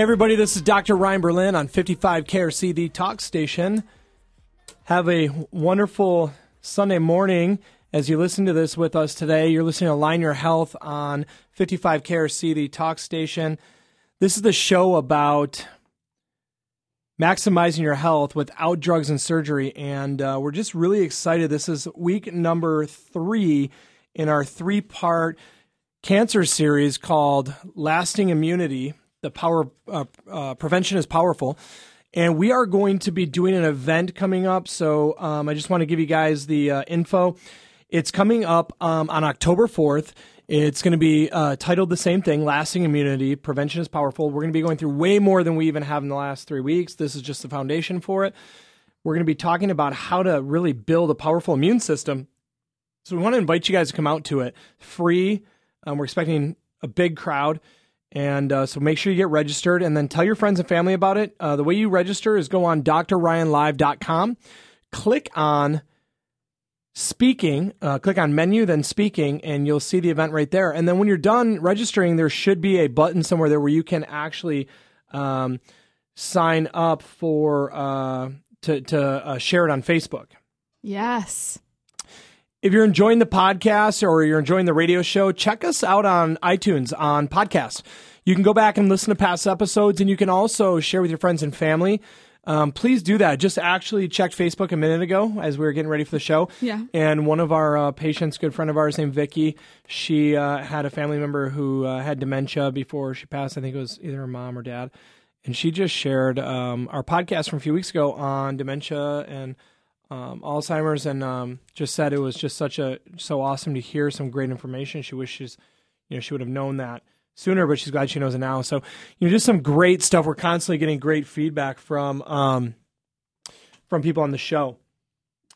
Hey everybody, this is Dr. Ryan Berlin on 55 KRC, the talk station. Have a wonderful Sunday morning as you listen to this with us today. You're listening to Align Your Health on 55 KRC, the talk station. This is the show about maximizing your health without drugs and surgery. And uh, we're just really excited. This is week number three in our three part cancer series called Lasting Immunity the power uh, uh, prevention is powerful. And we are going to be doing an event coming up. So um, I just want to give you guys the uh, info. It's coming up um, on October 4th. It's going to be uh, titled the same thing Lasting Immunity Prevention is Powerful. We're going to be going through way more than we even have in the last three weeks. This is just the foundation for it. We're going to be talking about how to really build a powerful immune system. So we want to invite you guys to come out to it free. Um, we're expecting a big crowd. And uh, so make sure you get registered and then tell your friends and family about it. Uh, the way you register is go on drryanlive.com, click on speaking, uh, click on menu, then speaking, and you'll see the event right there. And then when you're done registering, there should be a button somewhere there where you can actually um, sign up for uh, to, to uh, share it on Facebook. Yes. If you're enjoying the podcast or you're enjoying the radio show, check us out on iTunes on podcast. You can go back and listen to past episodes, and you can also share with your friends and family. Um, please do that. Just actually checked Facebook a minute ago as we were getting ready for the show. Yeah. And one of our uh, patients, good friend of ours named Vicky, she uh, had a family member who uh, had dementia before she passed. I think it was either her mom or dad. And she just shared um, our podcast from a few weeks ago on dementia and um, Alzheimer's, and um, just said it was just such a so awesome to hear some great information. She wishes, you know, she would have known that sooner, but she's glad she knows it now. So, you know, just some great stuff. We're constantly getting great feedback from um, from people on the show,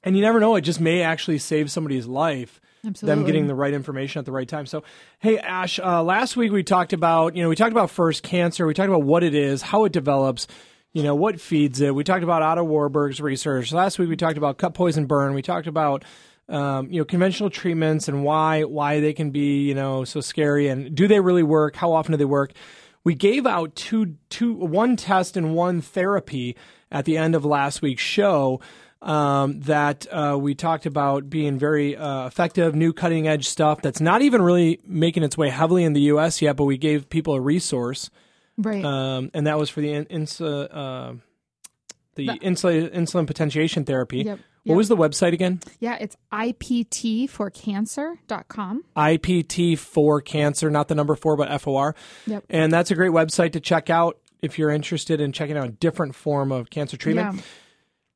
and you never know; it just may actually save somebody's life. Absolutely. Them getting the right information at the right time. So, hey, Ash, uh, last week we talked about, you know, we talked about first cancer. We talked about what it is, how it develops you know, what feeds it. We talked about Otto Warburg's research. Last week we talked about cut, poison, burn. We talked about um, you know conventional treatments and why why they can be you know so scary and do they really work? How often do they work? We gave out two two one test and one therapy at the end of last week's show. Um, that uh, we talked about being very uh, effective, new cutting edge stuff that's not even really making its way heavily in the U.S. yet, but we gave people a resource Right. um, and that was for the in, insu, uh, the insulin, insulin potentiation therapy. Yep, What yep. was the website again? yeah, it's iptforcancer.com. IPT for cancer, not the number four, but FOR. Yep. And that's a great website to check out if you're interested in checking out a different form of cancer treatment. Yeah.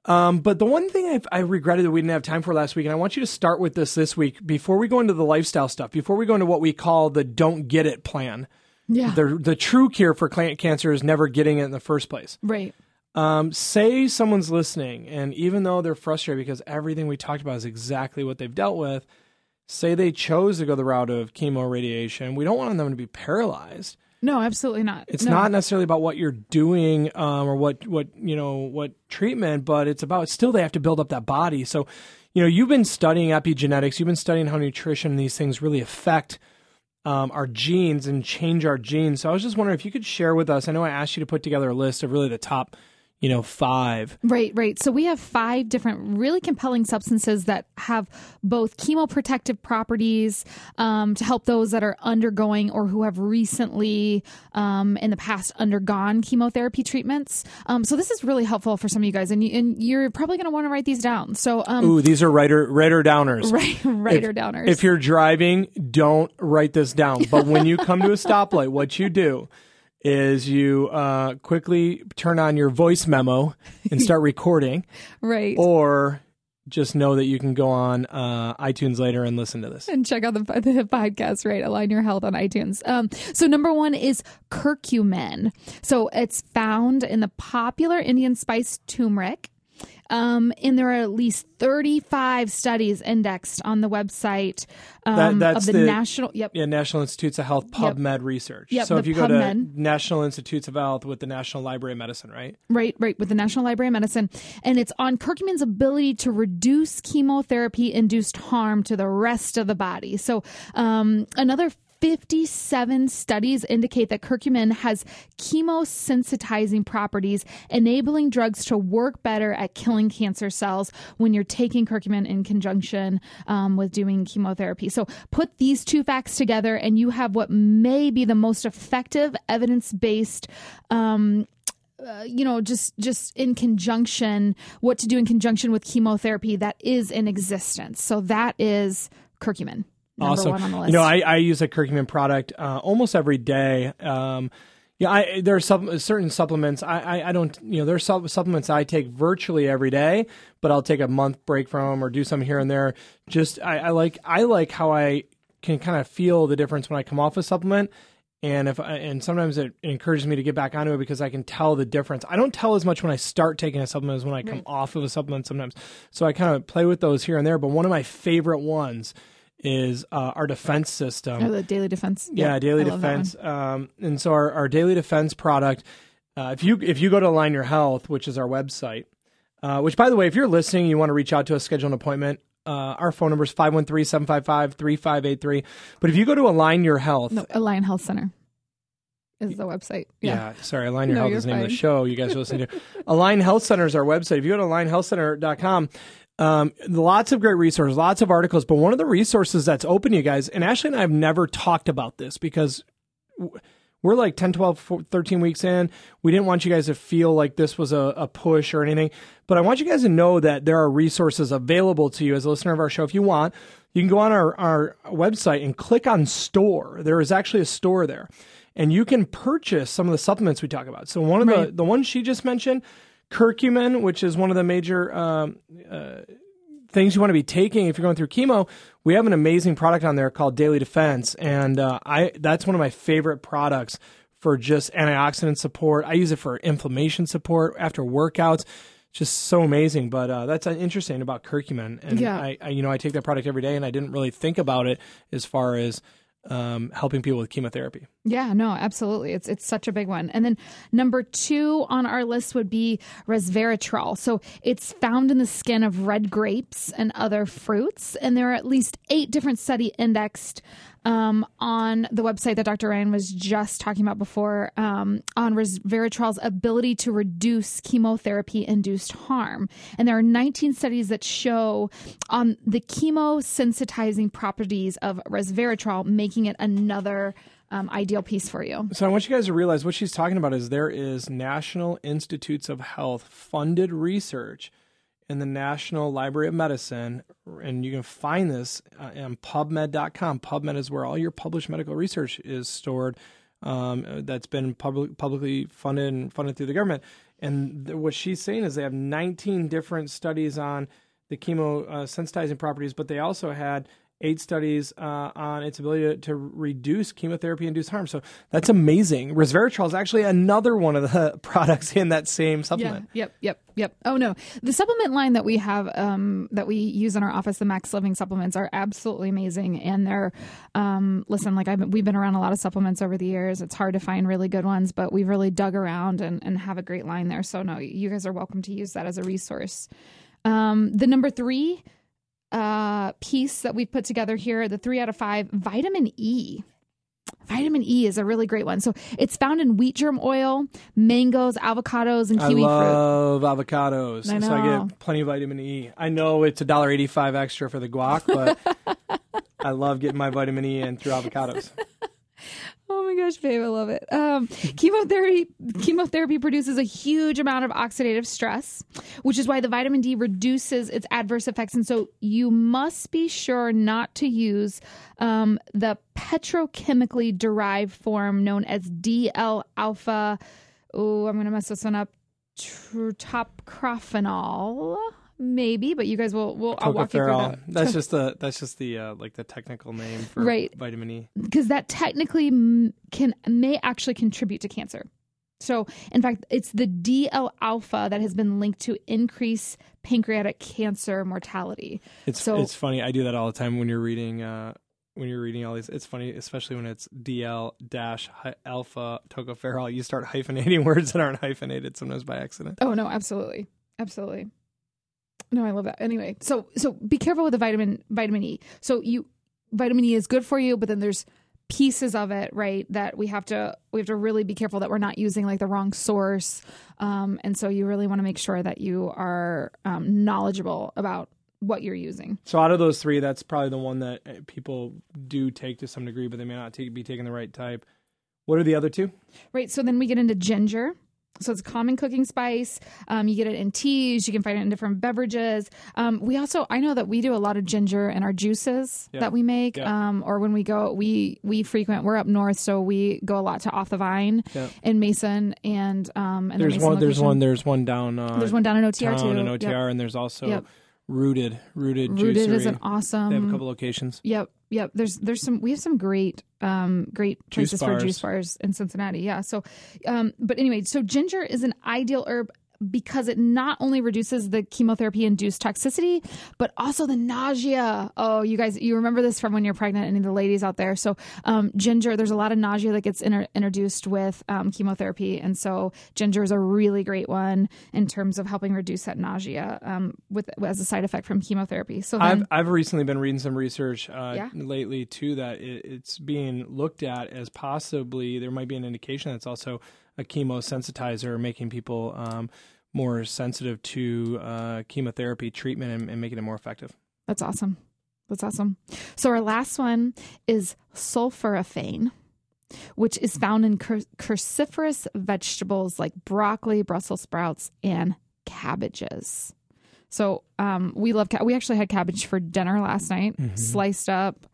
Um, but the one thing I've, I regretted that we didn't have time for last week, and I want you to start with this this week before we go into the lifestyle stuff, before we go into what we call the don't get it plan. Yeah. The, the true cure for cancer is never getting it in the first place. right. Um, say someone's listening, and even though they're frustrated because everything we talked about is exactly what they've dealt with, say they chose to go the route of chemo radiation, we don't want them to be paralyzed. No, absolutely not. It's No. not necessarily about what you're doing um, or what what you know what treatment, but it's about still they have to build up that body. So, you know, you've been studying epigenetics, you've been studying how nutrition and these things really affect um, our genes and change our genes. So I was just wondering if you could share with us. I know I asked you to put together a list of really the top, you know, five. Right, right. So we have five different really compelling substances that have both chemoprotective properties um, to help those that are undergoing or who have recently um, in the past undergone chemotherapy treatments. Um, so this is really helpful for some of you guys, and, you, and you're probably going to want to write these down. So um, Ooh, these are writer writer downers. right, writer If- downers. If you're driving, don't write this down. But when you come to a stoplight, what you do is you uh, quickly turn on your voice memo and start recording, right. or just know that you can go on uh, iTunes later and listen to this. and check out the, the podcast, right? Align Your Health on iTunes. Um, so, number one is curcumin. So, it's found in the popular Indian spice turmeric. Um, and there are at least 35 studies indexed on the website um, that's of the, the- National. Yep. Yeah, National Institutes of Health PubMed research. Yep, so if you go to PubMed. National Institutes of Health with the National Library of Medicine, right? Right, right, with the National Library of Medicine. And it's on curcumin's ability to reduce chemotherapy induced harm to the rest of the body. So, um, another 57 studies indicate that curcumin has chemosensitizing properties, enabling drugs to work better at killing cancer cells when you're taking curcumin in conjunction um, with doing chemotherapy. So put these two facts together, and you have what may be the most effective evidence based. Um, uh, you know just just in conjunction what to do in conjunction with chemotherapy that is in existence so that is curcumin awesome. You know, I, I use a curcumin product uh, almost every day. Um, yeah, I, there are some certain supplements. I, I, I, don't, you know, there are some supplements I take virtually every day, but I'll take a month break from them or do some here and there. Just I, I like I like how I can kind of feel the difference when I come off a supplement, and if I, and sometimes it encourages me to get back onto it because I can tell the difference. I don't tell as much when I start taking a supplement as when I come right. off of a supplement sometimes. So I kind of play with those here and there. But one of my favorite ones is uh, our defense system. Oh, the daily defense. Yeah, yeah daily defense. Um, and so our, our daily defense product, uh, if you if you go to Align Your Health, which is our website, uh, which by the way, if you're listening, you want to reach out to us, schedule an appointment. Uh, our phone number is 513-755-3583. But if you go to Align Your Health. No, Align Health Center is the website. Yeah. yeah sorry, Align Your no, Health is the name of the show you guys are listening to. Align Health Center is our website. If you go to alignhealthcenter.com, um, lots of great resources, lots of articles, but one of the resources that's open to you guys, and Ashley and I have never talked about this because we're like 10, 12, 13 weeks in. We didn't want you guys to feel like this was a, a push or anything, but I want you guys to know that there are resources available to you as a listener of our show. If you want, you can go on our, our website and click on store. There is actually a store there and you can purchase some of the supplements we talk about. So one of right. the, the ones she just mentioned, curcumin, which is one of the major um, uh, things you want to be taking if you're going through chemo. We have an amazing product on there called Daily Defense, and uh, I that's one of my favorite products for just antioxidant support. I use it for inflammation support after workouts. Just so amazing, but uh, that's uh, interesting about curcumin, and yeah. I, I, you know, I take that product every day, and I didn't really think about it as far as um, helping people with chemotherapy. Yeah, no, absolutely. It's it's such a big one. And then number two on our list would be resveratrol. So it's found in the skin of red grapes and other fruits, and there are at least eight different study indexed um, on the website that Dr. Ryan was just talking about before um, on resveratrol's ability to reduce chemotherapy induced harm. And there are 19 studies that show on the chemosensitizing properties of resveratrol, making it another. Um, ideal piece for you. So I want you guys to realize what she's talking about is there is National Institutes of Health funded research in the National Library of Medicine, and you can find this uh, on PubMed.com. PubMed is where all your published medical research is stored. Um, that's been public, publicly funded and funded through the government. And th- what she's saying is they have 19 different studies on the chemo uh, sensitizing properties, but they also had eight studies uh, on its ability to, to reduce chemotherapy-induced harm. So that's amazing. Resveratrol is actually another one of the products in that same supplement. Yeah, yep, yep, yep. Oh no, the supplement line that we have um, that we use in our office, the Max Living supplements, are absolutely amazing. And they're um, listen, like I've, we've been around a lot of supplements over the years. It's hard to find really good ones, but we've really dug around and, and have a great line there. So no, you guys are welcome to use that as a resource. Um, the number three uh, piece that we've put together here, the three out of five, vitamin E. Vitamin E is a really great one. So it's found in wheat germ oil, mangoes, avocados, and kiwi fruit. I love fruit. avocados. I know. So I get plenty of vitamin E. I know it's a dollar eighty five extra for the guac, but I love getting my vitamin E in through avocados. Oh my gosh, babe, I love it. Um, chemotherapy chemotherapy produces a huge amount of oxidative stress, which is why the vitamin D reduces its adverse effects. And so you must be sure not to use um, the petrochemically derived form known as DL alpha. Oh, I'm going to mess this one up. Tocopherol maybe, but you guys will will I'll walk you through that. That's just the that's just the uh, like the technical name for right. vitamin E. Because that technically can may actually contribute to cancer. So, in fact, it's the DL alpha that has been linked to increase pancreatic cancer mortality. It's so, it's funny. I do that all the time when you're reading uh, when you're reading all these. It's funny, especially when it's DL dash alpha tocopherol. You start hyphenating words that aren't hyphenated sometimes by accident. Oh no, absolutely, absolutely. No, I love that. Anyway, so so be careful with the vitamin vitamin E. So you vitamin E is good for you, but then there's pieces of it right that we have to we have to really be careful that we're not using like the wrong source um, and so you really want to make sure that you are um, knowledgeable about what you're using So out of those three, that's probably the one that uh, people do take to some degree, but they may not take, be taking the right type. What are the other two? right so then we get into ginger so it's a common cooking spice um, you get it in teas you can find it in different beverages um, we also i know that we do a lot of ginger in our juices Yeah. that we make Yeah. um, or when we go we we frequent we're up north so we go a lot to off the vine Yeah. in mason and um and the There's Mason one. There's location. one. There's one down. Uh, there's one down in otr town too in Yep. OTR, and there's also Yep. Rooted. Rooted. rooted is an awesome They have a couple locations. Yep, yep. There's there's some we have some great um great places for juice bars in Cincinnati. Yeah. So um but anyway, so ginger is an ideal herb because it not only reduces the chemotherapy induced toxicity, but also the nausea. Oh, you guys, you remember this from when you're pregnant, any of the ladies out there. So, um, ginger, there's a lot of nausea that gets inter- introduced with um, chemotherapy. And so, ginger is a really great one in terms of helping reduce that nausea um, with as a side effect from chemotherapy. So, then, I've I've recently been reading some research uh, Yeah. lately too that it, it's being looked at as possibly there might be an indication that's also a chemosensitizer, making people um, more sensitive to uh, chemotherapy treatment and, and making it more effective. That's awesome. That's awesome. So our last one is sulforaphane, which is found in cur- cruciferous vegetables like broccoli, Brussels sprouts, and cabbages. So um, we love. Ca- we actually had cabbage for dinner last night, sliced up,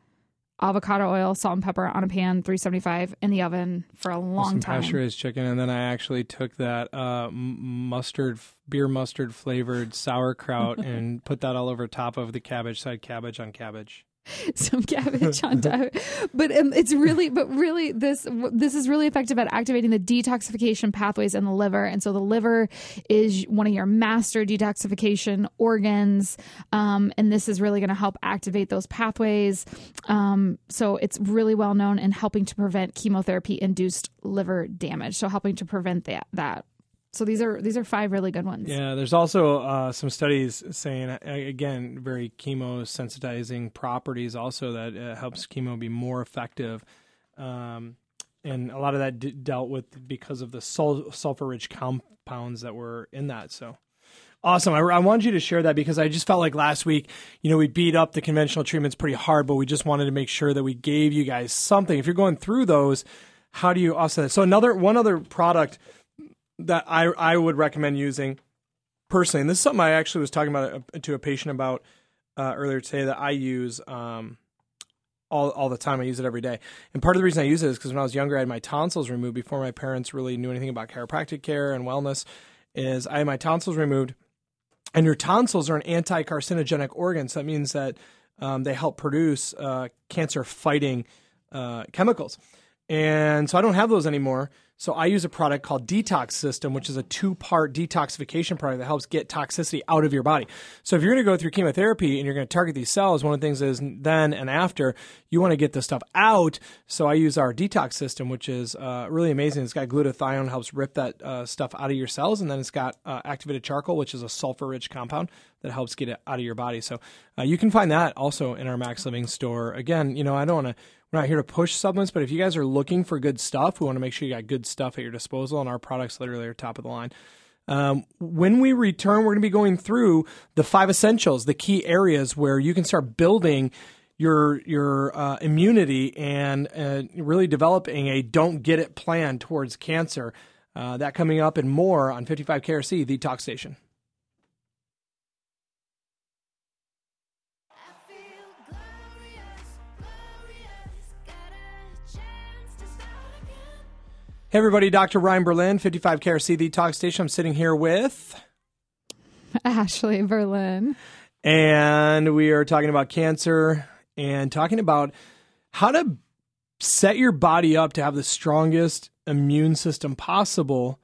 avocado oil, salt and pepper on a pan, three seventy five in the oven for a long some time. pasture raised chicken, and then I actually took that uh, mustard, beer mustard flavored sauerkraut, and put that all over top of the cabbage. So I had cabbage on cabbage. some cabbage on top. But um, it's really, but really, this this is really effective at activating the detoxification pathways in the liver, and so the liver is one of your master detoxification organs, um, and this is really going to help activate those pathways. Um, so it's really well known in helping to prevent chemotherapy induced liver damage. So helping to prevent that that. So these are these are five really good ones. Yeah, there's also uh, some studies saying uh, again very chemo sensitizing properties also that uh, helps chemo be more effective, um, and a lot of that d- dealt with because of the sul- sulfur-rich compounds that were in that. So. Awesome. I, I wanted you to share that because I just felt like last week, you know, we beat up the conventional treatments pretty hard, but we just wanted to make sure that we gave you guys something. If you're going through those, how do you offset it? So another one other product that I I would recommend using personally, and this is something I actually was talking about uh, to a patient about uh, earlier today that I use um, all all the time. I use it every day, and part of the reason I use it is because when I was younger, I had my tonsils removed before my parents really knew anything about chiropractic care and wellness. Is I had my tonsils removed, and your tonsils are an anti-carcinogenic organ, so that means that um, they help produce uh, cancer-fighting uh, chemicals. And so I don't have those anymore. So I use a product called Detox System, which is a two part detoxification product that helps get toxicity out of your body. So if you're going to go through chemotherapy and you're going to target these cells, one of the things is then and after, you want to get this stuff out. So I use our Detox System, which is uh, really amazing. It's got glutathione, helps rip that uh, stuff out of your cells. And then it's got uh, activated charcoal, which is a sulfur rich compound that helps get it out of your body. So uh, you can find that also in our Max Living store. Again, you know, I don't want to we're not here to push supplements, but if you guys are looking for good stuff, we want to make sure you got good stuff at your disposal, and our products literally are top of the line. Um, when we return, we're going to be going through the five essentials, the key areas where you can start building your your uh, immunity and uh, really developing a don't get it plan towards cancer. Uh, that coming up and more on 55 KRC, the talk station. Hey, everybody, Dr. Ryan Berlin, 55 KRC, the talk station. I'm sitting here with. Ashley Berlin. and we are talking about cancer and talking about how to set your body up to have the strongest immune system possible.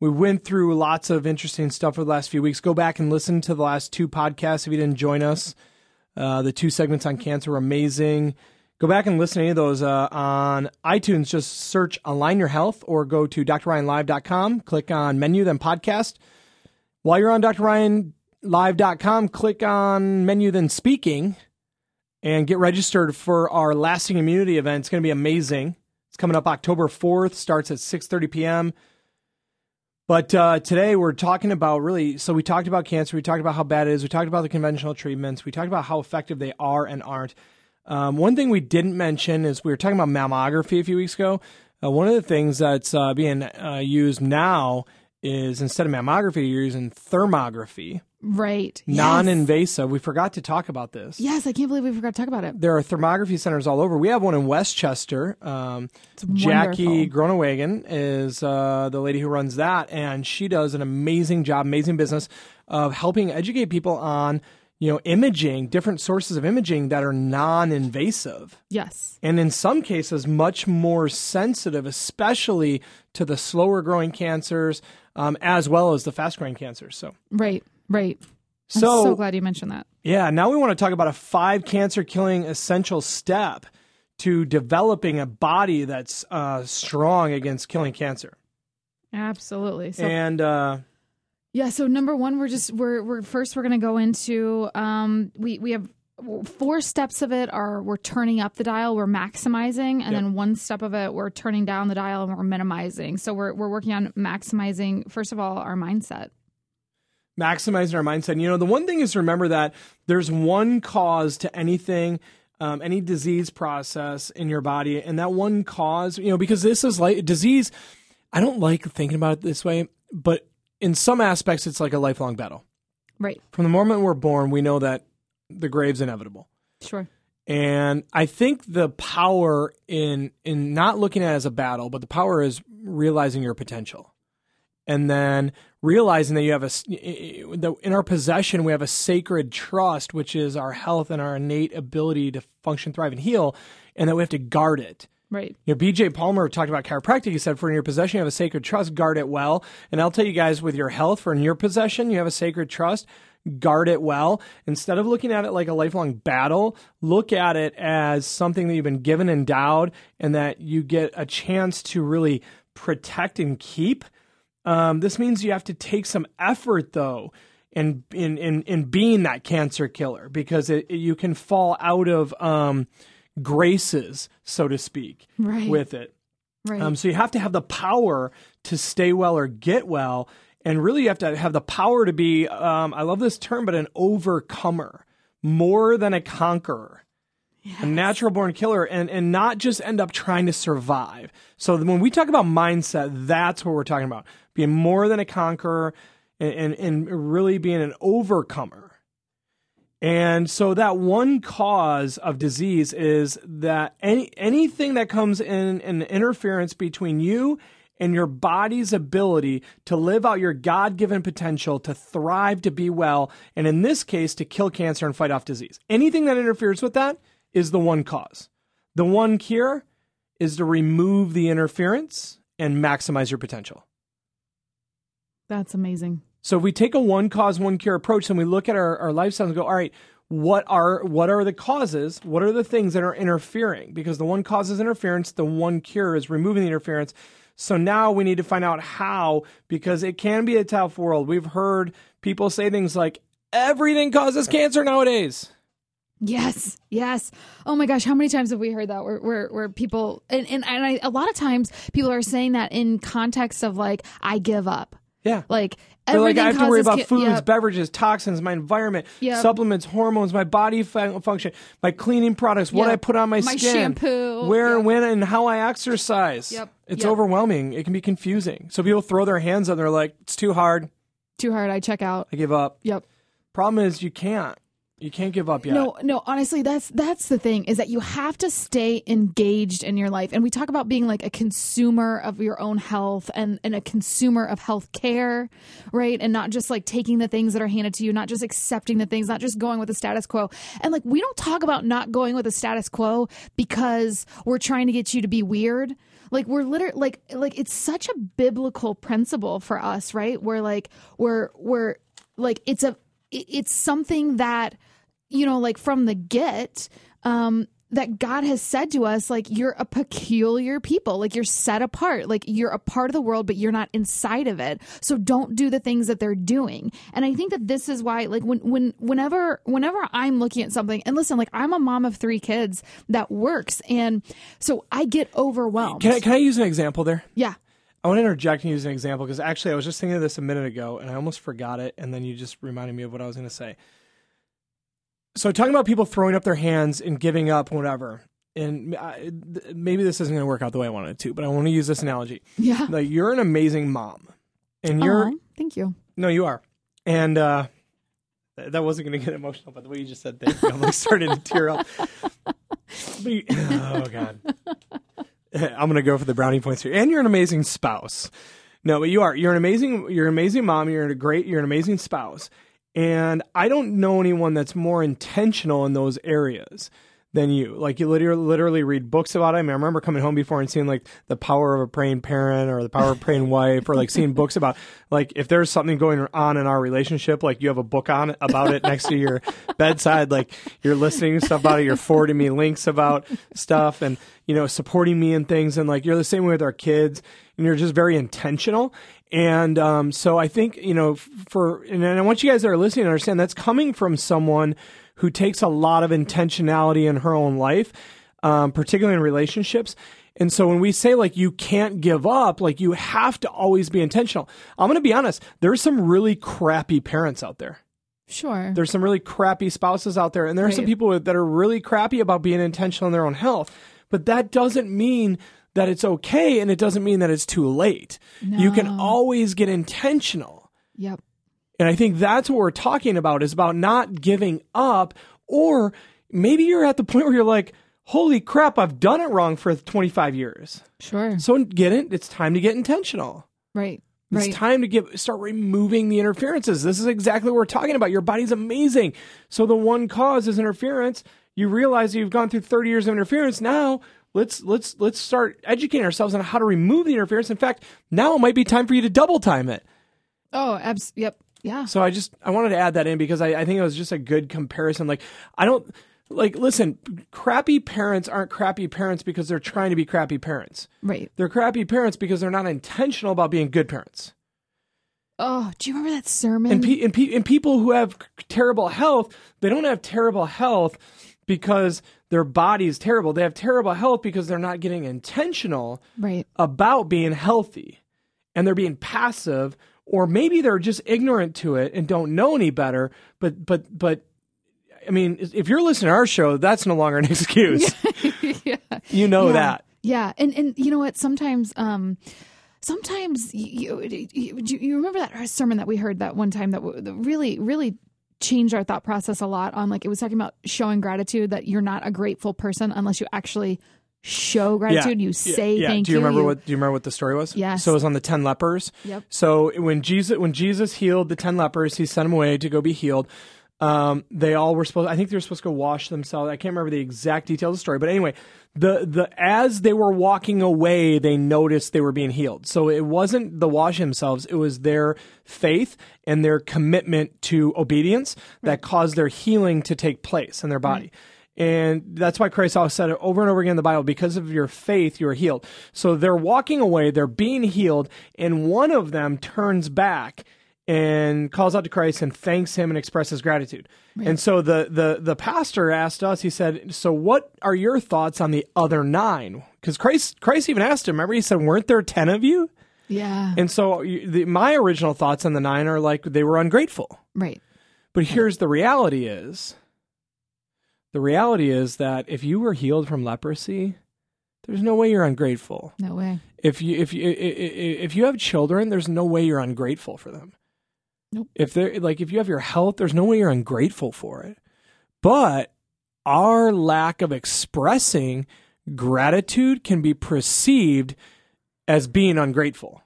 We went through lots of interesting stuff for the last few weeks. Go back and listen to the last two podcasts if you didn't join us. Uh, the two segments on cancer were amazing. Go back and listen to any of those uh, on iTunes. Just search Align Your Health or go to drryanlive.com, click on menu, then podcast. While you're on drryanlive.com, click on menu, then speaking, and get registered for our lasting immunity event. It's going to be amazing. It's coming up October 4th, starts at 6:30 p.m. But uh, today we're talking about really. So we talked about cancer. We talked about how bad it is. We talked about the conventional treatments. We talked about how effective they are and aren't. Um, one thing we didn't mention is we were talking about mammography a few weeks ago. Uh, one of the things that's uh, being uh, used now is instead of mammography, you're using thermography, Right. Non-invasive. We forgot to talk about this. Yes, I can't believe we forgot to talk about it. There are thermography centers all over. We have one in Westchester. Um, Jackie Gronewagen is uh, the lady who runs that, and she does an amazing job, amazing business of helping educate people on you know imaging, different sources of imaging that are non-invasive, Yes. and in some cases much more sensitive, especially to the slower growing cancers um, as well as the fast growing cancers. So. Right. Right. I'm So, so glad you mentioned that. yeah, now we want to talk about a five cancer killing essential step to developing a body that's uh, strong against killing cancer. Absolutely. So and uh, Yeah, so number one, we're just we're we're first we're gonna go into um we we have four steps of it are we're turning up the dial, we're maximizing, and then one step of it we're turning down the dial and we're minimizing. So we're we're working on maximizing first of all our mindset. maximizing our mindset. You know, the one thing is to remember that there's one cause to anything, um, any disease process in your body, and that one cause, you know, because this is like disease. I don't like thinking about it this way, but in some aspects, it's like a lifelong battle. Right. From the moment we're born, we know that the grave's inevitable. Sure. And I think the power in in not looking at it as a battle, but the power is realizing your potential. And then realizing that you have a that in our possession we have a sacred trust which is our health and our innate ability to function, thrive and heal and that we have to guard it. Right. You know, BJ Palmer talked about chiropractic. He said, for in your possession, you have a sacred trust, guard it well. And I'll tell you guys, with your health, for in your possession, you have a sacred trust, guard it well. Instead of looking at it like a lifelong battle, look at it as something that you've been given, endowed, and that you get a chance to really protect and keep. Um, this means you have to take some effort, though, in in in, in being that cancer killer, because it, you can fall out of um, graces, so to speak, Right. with it. Right. Um, so you have to have the power to stay well or get well, and really you have to have the power to be. Um, I love this term, but an overcomer, more than a conqueror, a natural born killer, and and not just end up trying to survive. So when we talk about mindset, that's what we're talking about: being more than a conqueror, and and, and really being an overcomer. And so that one cause of disease is that any anything that comes in an interference between you and your body's ability to live out your God-given potential to thrive, to be well, and in this case to kill cancer and fight off disease. Anything that interferes with that is the one cause. The one cure is to remove the interference and maximize your potential. That's amazing. So if we take a one cause, one cure approach and we look at our, our lifestyle and go, all right, what are what are the causes? What are the things that are interfering? Because the one causes interference, the one cure is removing the interference. So now we need to find out how, because it can be a tough world. We've heard people say things like, everything causes cancer nowadays. Yes, yes. Oh my gosh, how many times have we heard that? Where where, where people and and, and I, a lot of times people are saying that in context of like I give up. Yeah. Like They're like, I have to worry about ca- foods, Yep. beverages, toxins, my environment, Yep. supplements, hormones, my body fun- function, my cleaning products, what Yep. I put on my, My skin, shampoo. where, when, and how I exercise. Yep. It's overwhelming. It can be confusing. So people throw their hands up. And they're like, it's too hard. Too hard. I check out. I give up. Yep. Problem is, you can't. You can't give up yet. No, no, honestly, that's that's the thing is that you have to stay engaged in your life. And we talk about being like a consumer of your own health and, and a consumer of health care, right? And not just like taking the things that are handed to you, not just accepting the things, not just going with the status quo. And like we don't talk about not going with the status quo because we're trying to get you to be weird. Like we're literally like like it's such a biblical principle for us, right? Where like we're we're like it's a it's something that you know like from the get um that God has said to us, like, you're a peculiar people, like, you're set apart, like, you're a part of the world, but you're not inside of it. So don't do the things that they're doing. And I think that this is why, like, when, when, whenever, whenever I'm looking at something, and listen, like, I'm a mom of three kids that works. And so I get overwhelmed. Can I, can I use an example there? yeah. I want to interject and use an example because actually I was just thinking of this a minute ago and I almost forgot it, and then you just reminded me of what I was going to say. So talking about people throwing up their hands and giving up, whatever, and I, th- maybe this isn't going to work out the way I wanted it to, but I want to use this analogy. Yeah. Like you're an amazing mom, and you're Aw, thank you. no, you are, and uh, th- that wasn't going to get emotional, but the way you just said that, I'm like starting to tear up. You- oh God. I'm gonna go for the brownie points here. And you're an amazing spouse. No, but you are. You're an amazing. You're an amazing mom. You're a great. You're an amazing spouse. And I don't know anyone that's more intentional in those areas than you. Like you literally, literally read books about it. I mean, I remember coming home before and seeing like the power of a praying parent or the power of a praying wife, or like seeing books about like if there's something going on in our relationship, like you have a book on about it next to your bedside, like you're listening to stuff about it, you're forwarding me links about stuff, and you know supporting me in things, and like you're the same way with our kids, and you're just very intentional. And um, so I think you know for and I want you guys that are listening to understand that's coming from someone who takes a lot of intentionality in her own life, um, particularly in relationships. And so when we say like you can't give up, like you have to always be intentional. I'm going to be honest. There's some really crappy parents out there. Sure. There's some really crappy spouses out there, and there are some people that are really crappy about being intentional in their own health. But that doesn't mean that it's okay, and it doesn't mean that it's too late. You can always get intentional. Yep. And I think that's what we're talking about is about not giving up or maybe you're at the point where you're like, "Holy crap, I've done it wrong for 25 years." Sure. So get it, it's time to get intentional. Right. It's Right. time to give start removing the interferences. This is exactly what we're talking about. Your body's amazing. So the one cause is interference. You realize you've gone through 30 years of interference. Now let's let's let's start educating ourselves on how to remove the interference. In fact, now it might be time for you to double time it. Oh, abs- yep. Yeah. So I just I wanted to add that in because I, I think it was just a good comparison. Like I don't like listen, crappy parents aren't crappy parents because they're trying to be crappy parents. Right. They're crappy parents because they're not intentional about being good parents. Oh, do you remember that sermon? And, pe- and, pe- and people who have terrible health, they don't have terrible health because their body is terrible. They have terrible health because they're not getting intentional right. about being healthy and they're being passive or maybe they're just ignorant to it and don't know any better but but but i mean if you're listening to our show that's no longer an excuse yeah. you know yeah. that Yeah, and and you know what? Sometimes, um, sometimes you, you you you remember that sermon that we heard that one time that, that really really changed our thought process a lot on like it was talking about showing gratitude that you're not a grateful person unless you actually show gratitude. You say yeah. thank do you you. remember you- what do you remember what the story was Yes. so it was on the 10 lepers Yep. so when jesus when jesus healed the 10 lepers he sent them away to go be healed um, they all were supposed i think they were supposed to go wash themselves. I can't remember the exact details of the story but anyway the the as they were walking away they noticed they were being healed. So it wasn't the wash themselves it was their faith and their commitment to obedience that caused their healing to take place in their body. And that's why Christ always said it over and over again in the Bible because of your faith, you are healed. So they're walking away, they're being healed, and one of them turns back and calls out to Christ and thanks him and expresses gratitude. And so the, the, the pastor asked us, he said, So what are your thoughts on the other nine? Because Christ, Christ even asked him, remember, he said, Weren't there 10 of you? yeah, And so the, my original thoughts on the nine are like they were ungrateful. right. But here's the reality is the reality is that if you were healed from leprosy, there's no way you're ungrateful. No way. If you if you if you have children, there's no way you're ungrateful for them. Nope. If they are like if you have your health, there's no way you're ungrateful for it. But our lack of expressing gratitude can be perceived as being ungrateful.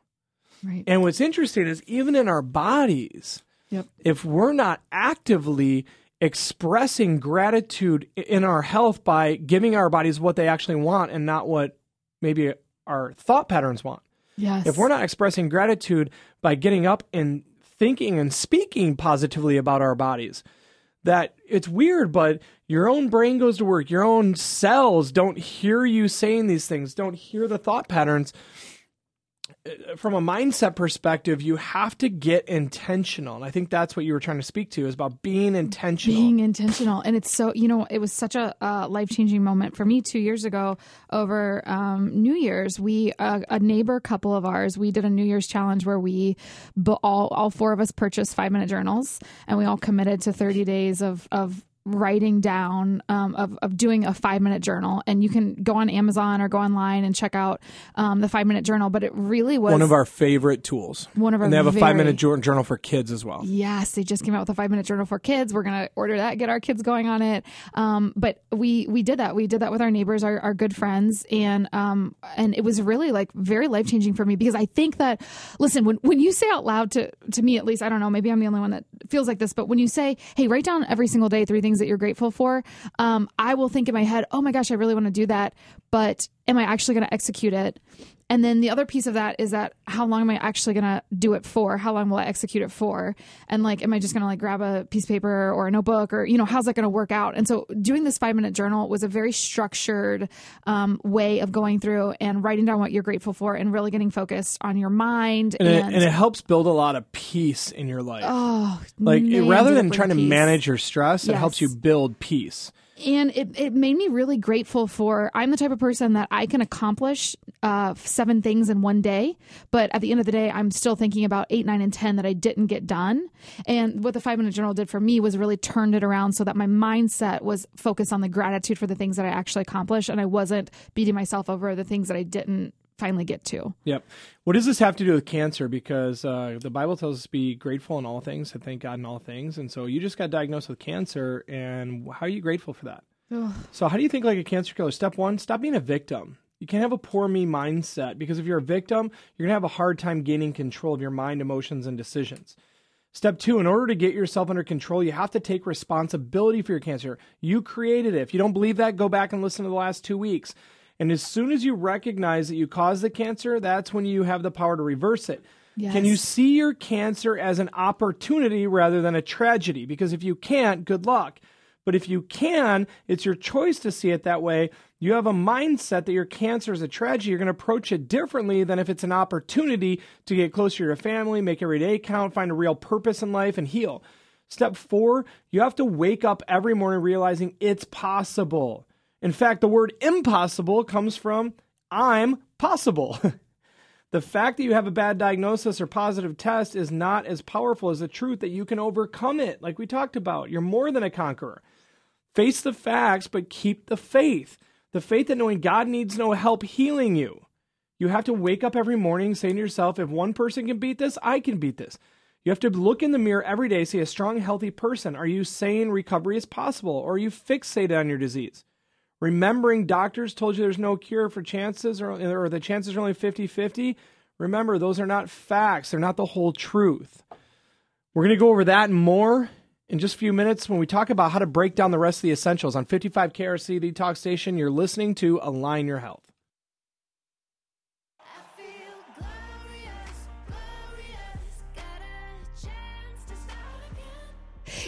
Right. And what's interesting is even in our bodies, Yep. if we're not actively expressing gratitude in our health by giving our bodies what they actually want and not what maybe our thought patterns want. Yes. If we're not expressing gratitude by getting up and thinking and speaking positively about our bodies, that it's weird, but your own brain goes to work. Your own cells don't hear you saying these things, don't hear the thought patterns. Uh, From a mindset perspective, you have to get intentional. And I think that's what you were trying to speak to is about being intentional. being intentional and it's so you know it was such a uh, life-changing moment for me two years ago over um, new year's we uh, a neighbor couple of ours we did a new year's challenge where we all all four of us purchased five minute journals and we all committed to 30 days of of writing down um, of, of doing a five minute journal and you can go on amazon or go online and check out um, the five minute journal but it really was One of our favorite tools. One of our and they have a five minute journal for kids as well. Yes, they just came out with a five minute journal for kids. We're gonna order that, get our kids going on it. Um, but we we did that. We did that with our neighbors, our, our good friends, and um, and it was really like very life changing for me because I think that listen when when you say out loud to to me at least I don't know maybe I'm the only one that feels like this, but when you say hey write down every single day three things that you're grateful for, um, I will think in my head oh my gosh I really want to do that, but am I actually going to execute it? And then the other piece of that is that how long am I actually going to do it for? How long will I execute it for? And like, am I just going to like grab a piece of paper or a notebook or, you know, how's that going to work out? And so doing this five minute journal was a very structured um, way of going through and writing down what you're grateful for and really getting focused on your mind. And, And, it, and it helps build a lot of peace in your life. oh, like it- rather than trying to manage your stress, it helps you build peace. And it, it made me really grateful for i'm the type of person that i can accomplish uh, seven things in one day but at the end of the day i'm still thinking about eight nine and ten that i didn't get done. And what the five minute journal did for me was really turned it around so that my mindset was focused on the gratitude for the things that i actually accomplished and i wasn't beating myself over the things that i didn't finally get to Yep. What does this have to do with cancer? Because uh, the Bible tells us to be grateful in all things, and thank God in all things. And so you just got diagnosed with cancer, and how are you grateful for that? So, how do you think like a cancer killer? Step one, stop being a victim. You can't have a poor me mindset because if you're a victim, you're going to have a hard time gaining control of your mind, emotions, and decisions. Step two, in order to get yourself under control, you have to take responsibility for your cancer. You created it. If you don't believe that, go back and listen to the last two weeks. And as soon as you recognize that you caused the cancer, that's when you have the power to reverse it. Can you see your cancer as an opportunity rather than a tragedy? Because if you can't, good luck. But if you can, it's your choice to see it that way. You have a mindset that your cancer is a tragedy. You're going to approach it differently than if it's an opportunity to get closer to your family, make every day count, find a real purpose in life, and heal. Step four, you have to wake up every morning realizing it's possible. In fact, the word impossible comes from I'm possible. the fact that you have a bad diagnosis or positive test is not as powerful as the truth that you can overcome it, like we talked about. You're more than a conqueror. Face the facts, but keep the faith. The faith that knowing God needs no help healing you. You have to wake up every morning saying to yourself, if one person can beat this, I can beat this. You have to look in the mirror every day, see a strong, healthy person. Are you saying recovery is possible, or are you fixated on your disease? Remembering doctors told you there's no cure for chances, or, or the chances are only 50 50. Remember, those are not facts, they're not the whole truth. We're going to go over that and more in just a few minutes when we talk about how to break down the rest of the essentials on 55 KRC, the talk station. You're listening to Align Your Health.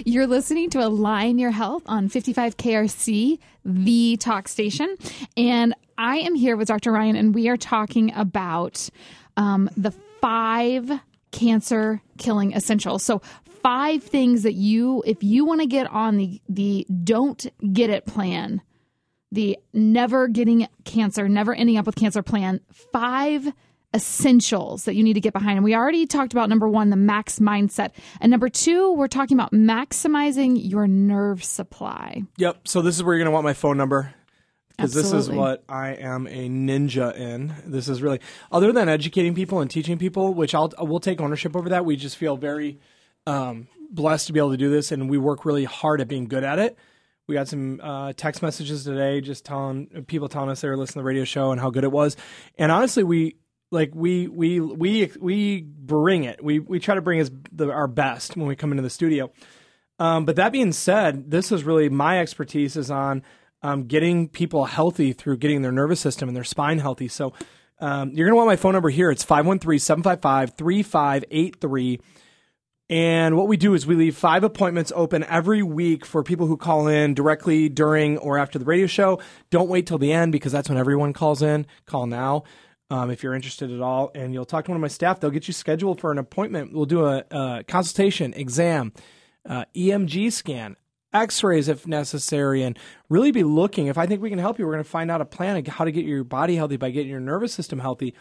You're listening to Align Your Health on 55 KRC, the talk station. And I am here with Dr. Ryan, and we are talking about um, the five cancer killing essentials. So, five things that you, if you want to get on the, the don't get it plan, the never getting cancer, never ending up with cancer plan, five essentials that you need to get behind. And we already talked about number one, the max mindset. And number two, we're talking about maximizing your nerve supply. Yep. So, this is where you're going to want my phone number. Because this is what I am a ninja in. This is really, other than educating people and teaching people, which I'll we'll take ownership over that. We just feel very um, blessed to be able to do this, and we work really hard at being good at it. We got some uh, text messages today, just telling people telling us they were listening to the radio show and how good it was. And honestly, we like we we we we bring it. We we try to bring us the, our best when we come into the studio. Um, but that being said, this is really my expertise is on um, getting people healthy through getting their nervous system and their spine healthy. So um, you're going to want my phone number here. It's 513 755 3583. And what we do is we leave five appointments open every week for people who call in directly during or after the radio show. Don't wait till the end because that's when everyone calls in. Call now um, if you're interested at all. And you'll talk to one of my staff. They'll get you scheduled for an appointment. We'll do a, a consultation, exam, uh, EMG scan, x rays if necessary, and really be looking. If I think we can help you, we're going to find out a plan of how to get your body healthy by getting your nervous system healthy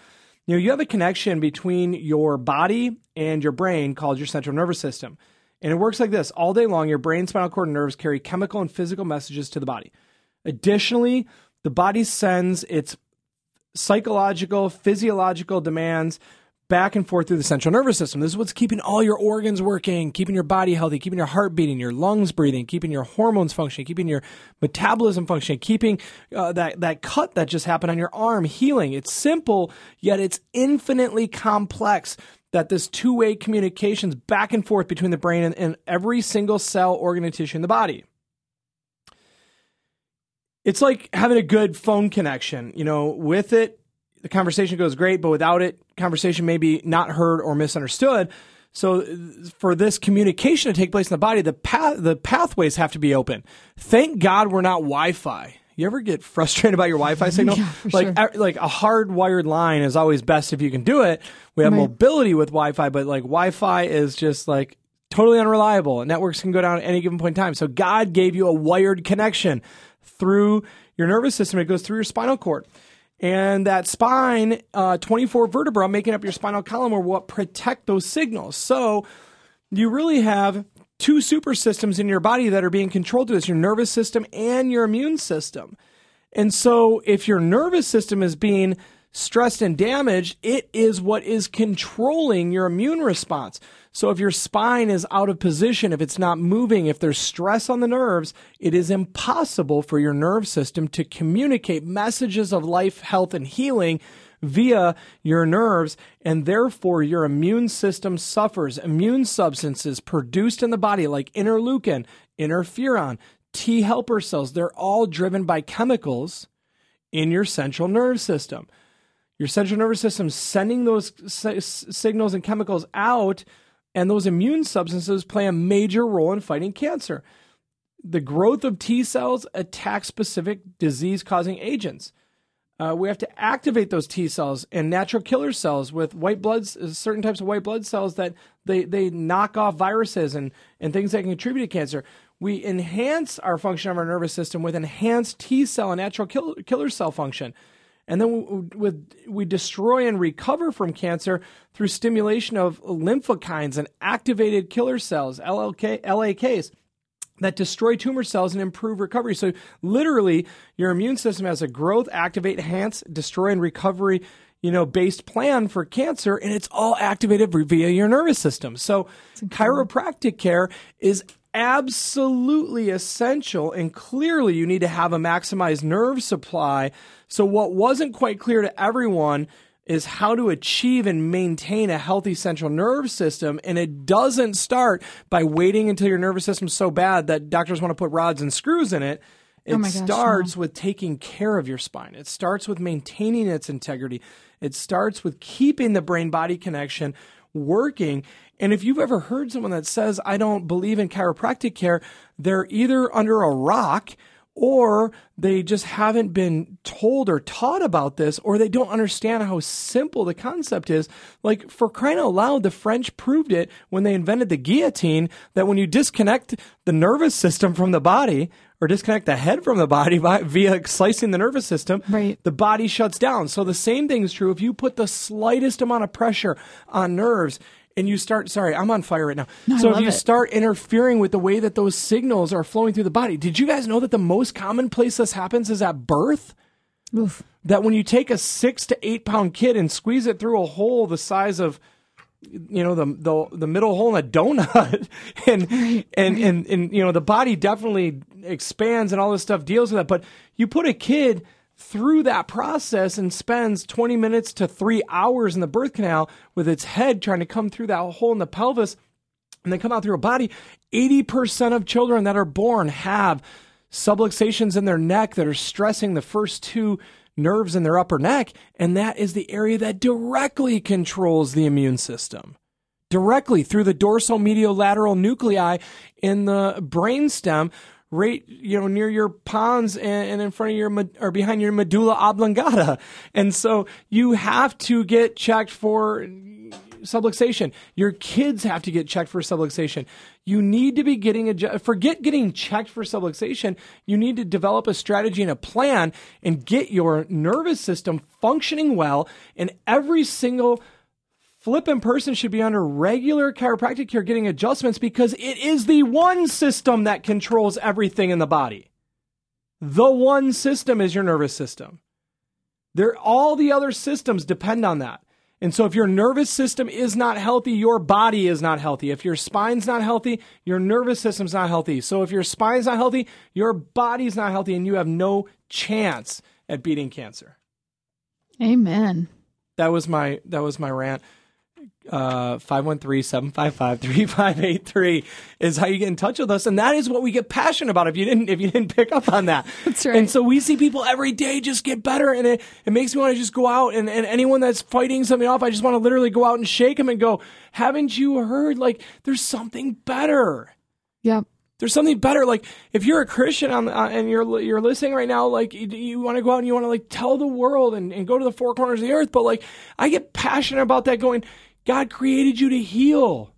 you know, you have a connection between your body and your brain called your central nervous system. And it works like this all day long, your brain, spinal cord, and nerves carry chemical and physical messages to the body. Additionally, the body sends its psychological, physiological demands back and forth through the central nervous system. This is what's keeping all your organs working, keeping your body healthy, keeping your heart beating, your lungs breathing, keeping your hormones functioning, keeping your metabolism functioning, keeping uh, that that cut that just happened on your arm healing. It's simple, yet it's infinitely complex. That this two-way communications back and forth between the brain and, and every single cell, organ, and tissue in the body it's like having a good phone connection. You know, with it, the conversation goes great, but without it, conversation may be not heard or misunderstood. So, for this communication to take place in the body, the path, the pathways have to be open. Thank God we're not Wi-Fi. You ever get frustrated about your Wi-Fi signal? Yeah, for like, sure. e- like a hardwired line is always best if you can do it. We have Right. mobility with Wi-Fi, but like Wi-Fi is just like totally unreliable. Networks can go down at any given point in time. So God gave you a wired connection through your nervous system. It goes through your spinal cord. And that spine, uh, 24 vertebra making up your spinal column are what protect those signals. So you really have two super systems in your body that are being controlled through this your nervous system and your immune system. And so if your nervous system is being stressed and damaged, it is what is controlling your immune response. So if your spine is out of position, if it's not moving, if there's stress on the nerves, it is impossible for your nerve system to communicate messages of life, health, and healing via your nerves, and therefore your immune system suffers. Immune substances produced in the body, like interleukin, interferon, T helper cells, they're all driven by chemicals in your central nerve system. Your central nervous system sending those signals and chemicals out, and those immune substances play a major role in fighting cancer. The growth of T cells attacks specific disease causing agents. Uh, we have to activate those T cells and natural killer cells with white blood, certain types of white blood cells that they, they knock off viruses and, and things that can contribute to cancer. We enhance our function of our nervous system with enhanced T cell and natural kill, killer cell function. And then we, with, we destroy and recover from cancer through stimulation of lymphokines and activated killer cells, LLK, LAKs that destroy tumor cells and improve recovery. So literally, your immune system has a growth, activate, enhance, destroy, and recovery, you know, based plan for cancer, and it's all activated via your nervous system. So chiropractic care is absolutely essential, and clearly you need to have a maximized nerve supply. So what wasn't quite clear to everyone is how to achieve and maintain a healthy central nerve system. And it doesn't start by waiting until your nervous system's so bad that doctors want to put rods and screws in it. Oh it Oh gosh, starts with taking care of your spine. It starts with maintaining its integrity. It starts with keeping the brain body connection working. And if you've ever heard someone that says, I don't believe in chiropractic care, they're either under a rock or they just haven't been told or taught about this, or they don't understand how simple the concept is. Like, for crying out loud, the French proved it when they invented the guillotine that when you disconnect the nervous system from the body, or disconnect the head from the body by, via slicing the nervous system, Right. the body shuts down. So the same thing is true if you put the slightest amount of pressure on nerves and you start sorry, I'm on fire right now. I so if you it. start interfering with the way that those signals are flowing through the body. Did you guys know that the most common place this happens is at birth? Oof. That when you take a 6 to 8 pound kid and squeeze it through a hole the size of you know the the the middle hole in a donut and and and and you know the body definitely expands and all this stuff deals with that but you put a kid through that process and spends 20 minutes to 3 hours in the birth canal with its head trying to come through that hole in the pelvis and they come out through a body 80% of children that are born have subluxations in their neck that are stressing the first two nerves in their upper neck and that is the area that directly controls the immune system. Directly through the dorsal mediolateral nuclei in the brainstem right you know near your pons and, and in front of your or behind your medulla oblongata. And so you have to get checked for subluxation. Your kids have to get checked for subluxation. You need to be getting a forget getting checked for subluxation. You need to develop a strategy and a plan and get your nervous system functioning well and every single flippant person should be under regular chiropractic care getting adjustments because it is the one system that controls everything in the body. The one system is your nervous system. There, all the other systems depend on that. And so if your nervous system is not healthy, your body is not healthy. If your spine's not healthy, your nervous system's not healthy. So if your spine's not healthy, your body's not healthy and you have no chance at beating cancer. Amen. That was my that was my rant uh 513-755-3583 is how you get in touch with us and that is what we get passionate about if you didn't if you didn't pick up on that That's right. and so we see people every day just get better and it, it makes me want to just go out and, and anyone that's fighting something off i just want to literally go out and shake them and go haven't you heard like there's something better Yep. there's something better. Like if you're a Christian on, uh, and you're you're listening right now, like you, you want to go out and you want to like tell the world and, and go to the four corners of the earth. But like I get passionate about that. Going, God created you to heal.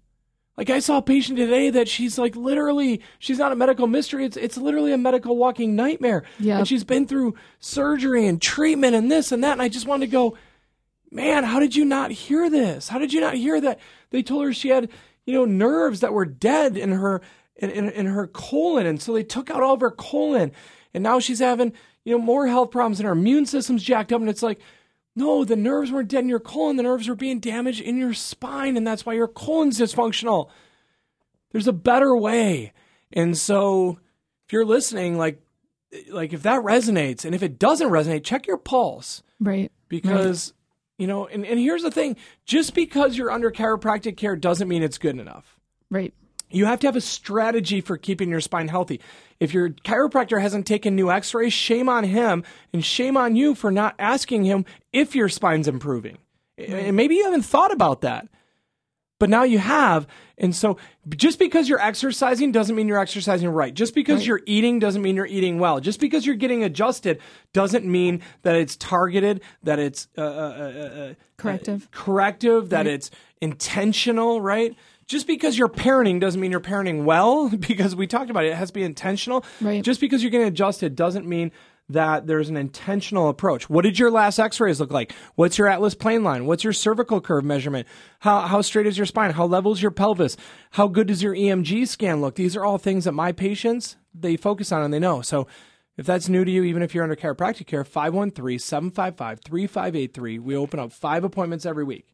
Like I saw a patient today that she's like literally she's not a medical mystery. It's it's literally a medical walking nightmare. Yeah. And she's been through surgery and treatment and this and that. And I just wanted to go, man, how did you not hear this? How did you not hear that? They told her she had, you know, nerves that were dead in her in, in, in her colon, and so they took out all of her colon, and now she's having, you know, more health problems, and her immune system's jacked up, and it's like, no, the nerves weren't dead in your colon, the nerves were being damaged in your spine, and that's why your colon's dysfunctional. There's a better way, and so if you're listening, like, like if that resonates, and if it doesn't resonate, check your pulse Right. because you know and, and here's the thing just because you're under chiropractic care doesn't mean it's good enough Right. You have to have a strategy for keeping your spine healthy. If your chiropractor hasn't taken new x-rays shame on him and shame on you for not asking him if your spine's improving. And maybe you haven't thought about that but now you have. And so just because you're exercising doesn't mean you're exercising right. Just because you're eating doesn't mean you're eating well. Just because you're getting adjusted doesn't mean that it's targeted that it's uh, uh, uh, uh, Corrective. corrective that it's intentional right just because you're parenting doesn't mean you're parenting well because we talked about it it has to be intentional Right. just because you're getting adjusted doesn't mean that there's an intentional approach. What did your last x-rays look like? What's your atlas plane line? What's your cervical curve measurement? How, how straight is your spine? How level is your pelvis? How good does your EMG scan look? These are all things that my patients, they focus on and they know. So if that's new to you, even if you're under chiropractic care, 513-755-3583. We open up five appointments every week.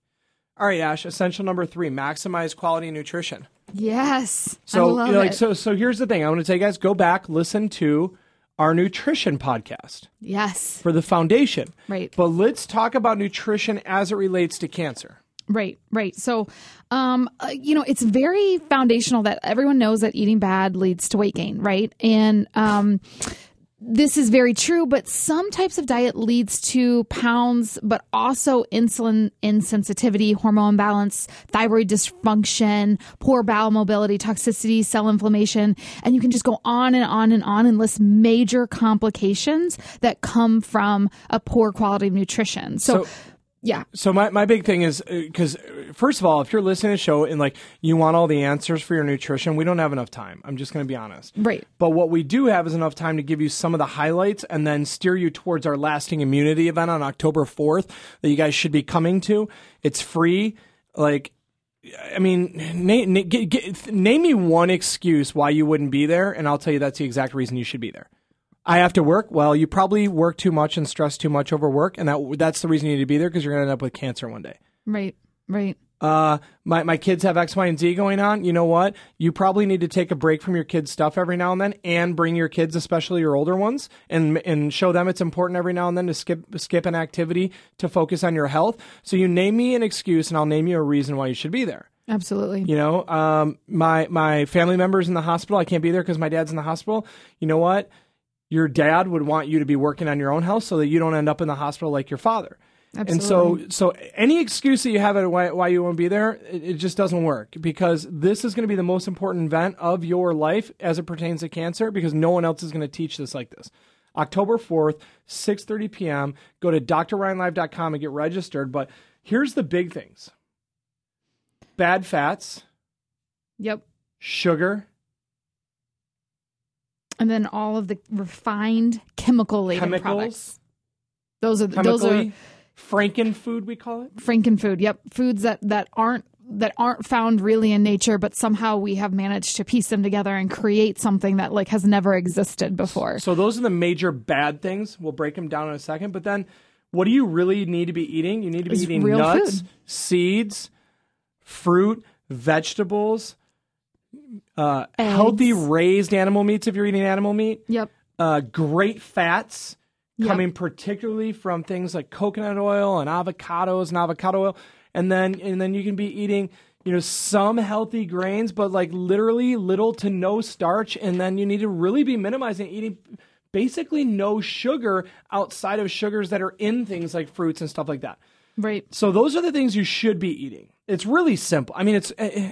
All right, Ash, essential number three, maximize quality nutrition. Yes. So, I love you know, like, it. so, so here's the thing. I want to tell you guys, go back, listen to our nutrition podcast yes. for the foundation. Right. But let's talk about nutrition as it relates to cancer. Right, right. So, um, uh, you know, it's very foundational that everyone knows that eating bad leads to weight gain, right? And um, this is very true. But some types of diet leads to pounds, but also insulin insensitivity, hormone imbalance, thyroid dysfunction, poor bowel mobility, toxicity, cell inflammation, and you can just go on and on and on and list major complications that come from a poor quality of nutrition. So, So- yeah, So my, my big thing is uh, because uh, first of all, if you're listening to the show and like you want all the answers for your nutrition, we don't have enough time. I'm just going to be honest. right. But what we do have is enough time to give you some of the highlights and then steer you towards our lasting immunity event on October 4th that you guys should be coming to. It's free. Like, I mean, na- na- get, get, name me one excuse why you wouldn't be there, and I'll tell you that's the exact reason you should be there. I have to work. Well, you probably work too much and stress too much over work, and that that's the reason you need to be there because you're going to end up with cancer one day Right, right. uh, my, my kids have X, Y, and Z going on. You know what? You probably need to take a break from your kids' stuff every now and then and bring your kids, especially your older ones, and, and show them it's important every now and then to skip, skip an activity to focus on your health. So you name me an excuse and I'll name you a reason why you should be there. Absolutely. You know, um, my, my family member's in the hospital. I can't be there because my dad's in the hospital. You know what? Your dad would want you to be working on your own health so that you don't end up in the hospital like your father. Absolutely. And so, so any excuse that you have at why, why you won't be there, it, it just doesn't work because this is going to be the most important event of your life as it pertains to cancer because no one else is going to teach this like this. October 4th, 6:30 p.m. Go to drryanlive.com and get registered, but here's the big things. Bad fats, Yep. sugar, And then all of the refined chemical laden products. Those are those are frankenfood we call it. frankenfood. Yep, foods that that aren't that aren't found really in nature, but somehow we have managed to piece them together and create something that like has never existed before. So those are the major bad things. We'll break them down in a second. But then, what do you really need to be eating? You need to be Is eating nuts, food. seeds, fruit, vegetables, uh, healthy raised animal meats if you're eating animal meat, Yep. uh, great fats Yep. coming particularly from things like coconut oil and avocados and avocado oil, and then and then you can be eating you know some healthy grains, but like literally little to no starch, and then you need to really be minimizing eating basically no sugar outside of sugars that are in things like fruits and stuff like that. Right. So those are the things you should be eating. It's really simple. I mean, it's eh,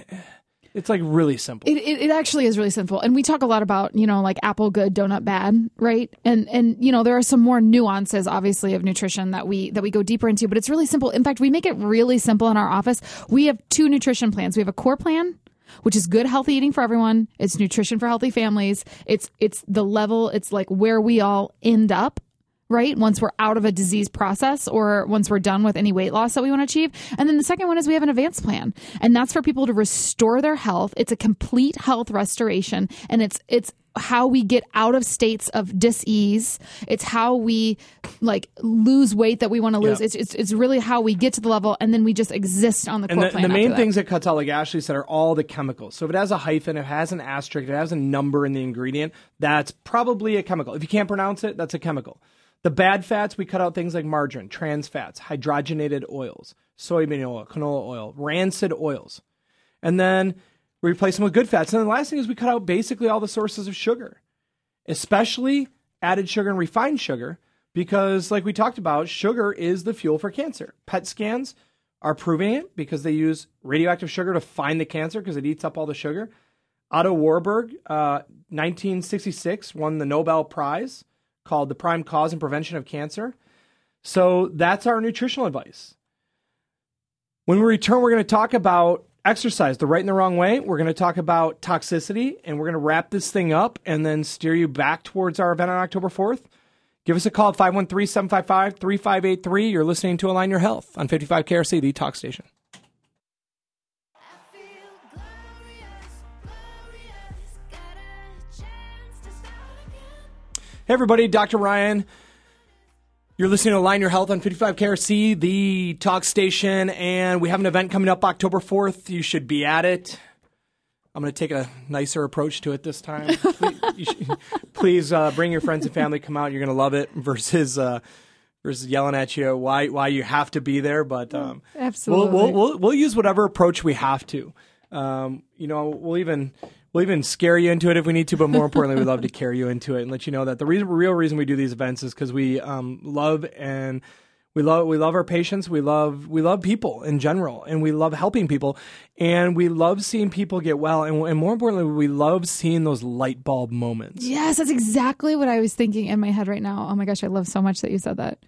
it's like really simple. It, it, it actually is really simple. And we talk a lot about, you know, like apple good, donut bad, right? And and you know, there are some more nuances obviously of nutrition that we that we go deeper into, but it's really simple. In fact, we make it really simple in our office. We have two nutrition plans. We have a core plan which is good healthy eating for everyone. It's nutrition for healthy families. It's it's the level, it's like where we all end up right? Once we're out of a disease process or once we're done with any weight loss that we want to achieve. And then the second one is we have an advance plan. And that's for people to restore their health. It's a complete health restoration and it's it's how we get out of states of dis-ease. It's how we like lose weight that we want to lose. Yeah. It's, it's it's really how we get to the level and then we just exist on the And core the, plan. the main that. things that cuts out, like Ashley said, are all the chemicals. So if it has a hyphen, if it has an asterisk, if it has a number in the ingredient, that's probably a chemical. If you can't pronounce it, that's a chemical. The bad fats, we cut out things like margarine, trans fats, hydrogenated oils, soybean oil, canola oil, rancid oils. And then we replace them with good fats. And then the last thing is we cut out basically all the sources of sugar, especially added sugar and refined sugar, because like we talked about, sugar is the fuel for cancer. PET scans are proving it because they use radioactive sugar to find the cancer because it eats up all the sugar. Otto Warburg, uh, 1966, won the Nobel Prize called The Prime Cause and Prevention of Cancer. So that's our nutritional advice. When we return, we're going to talk about exercise, the right and the wrong way. We're going to talk about toxicity, and we're going to wrap this thing up and then steer you back towards our event on October 4th. Give us a call at 513 755 3583. You're listening to Align Your Health on 55 KRC, the talk station. Hey, everybody, Dr. Ryan. You're listening to Align Your Health on 55 KRC, the talk station, and we have an event coming up October 4th. You should be at it. I'm going to take a nicer approach to it this time. please should- please uh, bring your friends and family. Come out. You're going to love it versus uh, versus yelling at you why why you have to be there. But um, Absolutely. We'll, we'll, we'll, we'll use whatever approach we have to. Um, you know, we'll even we'll even scare you into it if we need to, but more importantly, we love to carry you into it and let you know that the reason, real reason we do these events is because we um, love and we love we love our patients. We love we love people in general, and we love helping people, and we love seeing people get well, and, and more importantly, we love seeing those light bulb moments. Yes, that's exactly what I was thinking in my head right now. Oh my gosh, I love so much that you said that.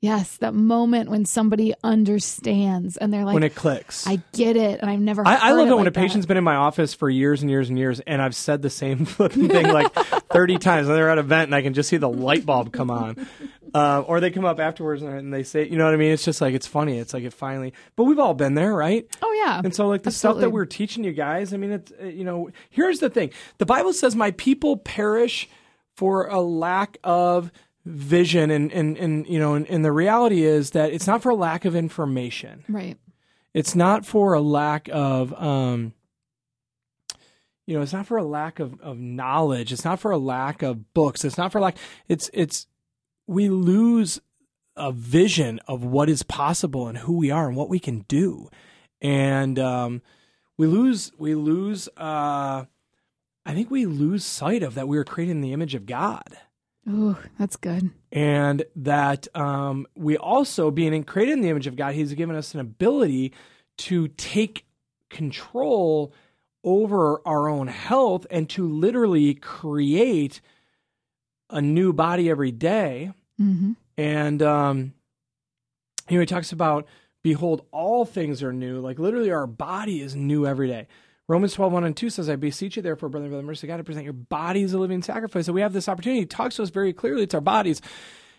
Yes, that moment when somebody understands and they're like, when it clicks. I get it, and I've never. I, I love it when like a patient's been in my office for years and years and years, and I've said the same flipping thing like 30 times. And they're at an event, and I can just see the light bulb come on. Uh, or they come up afterwards and, they say, you know what I mean? It's just like, it's funny. It's like it finally, but we've all been there, right? Oh yeah, And so, like the stuff that we're teaching you guys, I mean, it's uh, you know, here's the thing: the Bible says, "My people perish for a lack of vision," and and and you know, and, and the reality is that it's not for a lack of information. right. It's not for a lack of, um, you know, it's not for a lack of of knowledge. It's not for a lack of books. It's not for lack. It's it's we lose a vision of what is possible and who we are and what we can do and um, we lose we lose uh, i think we lose sight of that we were created in the image of god Ooh, that's good. and that um, we also, being in- created in the image of God, He's given us an ability to take control over our own health and to literally create a new body every day. hmm And um, you know, he talks about, behold, all things are new. Like literally, our body is new every day. Romans 12, 1 and 2 says, I beseech you, therefore, brethren, by the mercy of God, to present your bodies a living sacrifice. So we have this opportunity. He talks to us very clearly. It's our bodies.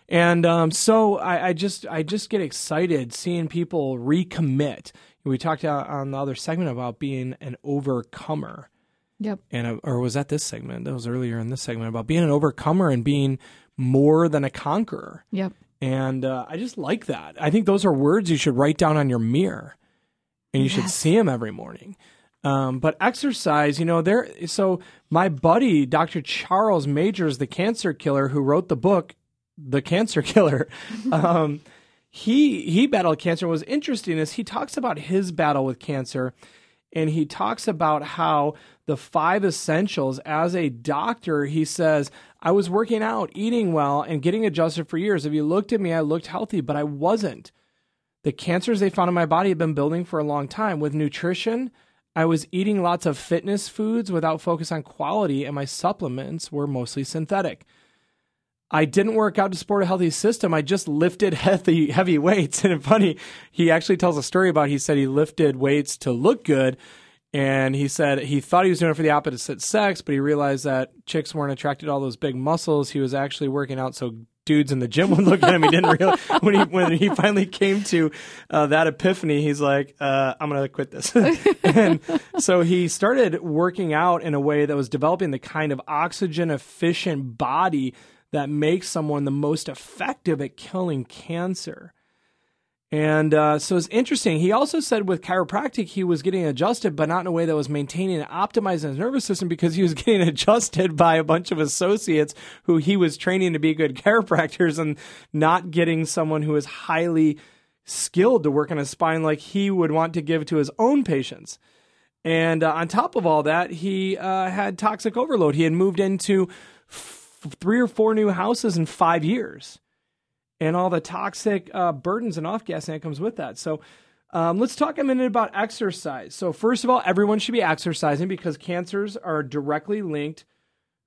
And um, so I, I just I just get excited seeing people recommit. We talked on the other segment about being an overcomer Yep. and or was that this segment? That was earlier in this segment about being an overcomer and being more than a conqueror. Yep. And uh, I just like that. I think those are words you should write down on your mirror, and you should see them every morning. Um, but exercise, you know, there. So my buddy, Dr. Charles Majors, the cancer killer, who wrote the book, The Cancer Killer, um, he he battled cancer. What was interesting is he talks about his battle with cancer, and he talks about how the five essentials as a doctor he says i was working out eating well and getting adjusted for years if you looked at me i looked healthy but i wasn't the cancers they found in my body had been building for a long time with nutrition i was eating lots of fitness foods without focus on quality and my supplements were mostly synthetic I didn't work out to support a healthy system. I just lifted heavy heavy weights. And funny, he actually tells a story about he said he lifted weights to look good. And he said he thought he was doing it for the opposite sex, but he realized that chicks weren't attracted to all those big muscles. He was actually working out so dudes in the gym would look at him. He didn't realize when he when he finally came to uh, that epiphany. He's like, uh, "I'm gonna quit this." and so he started working out in a way that was developing the kind of oxygen efficient body that makes someone the most effective at killing cancer. And uh, so it's interesting. He also said with chiropractic, he was getting adjusted, but not in a way that was maintaining and optimizing his nervous system because he was getting adjusted by a bunch of associates who he was training to be good chiropractors and not getting someone who is highly skilled to work on his spine like he would want to give to his own patients. And uh, on top of all that, he uh, had toxic overload. He had moved into f- three or four new houses in five years and all the toxic uh, burdens and off gassing that comes with that. So, um, let's talk a minute about exercise. So, first of all, everyone should be exercising because cancers are directly linked.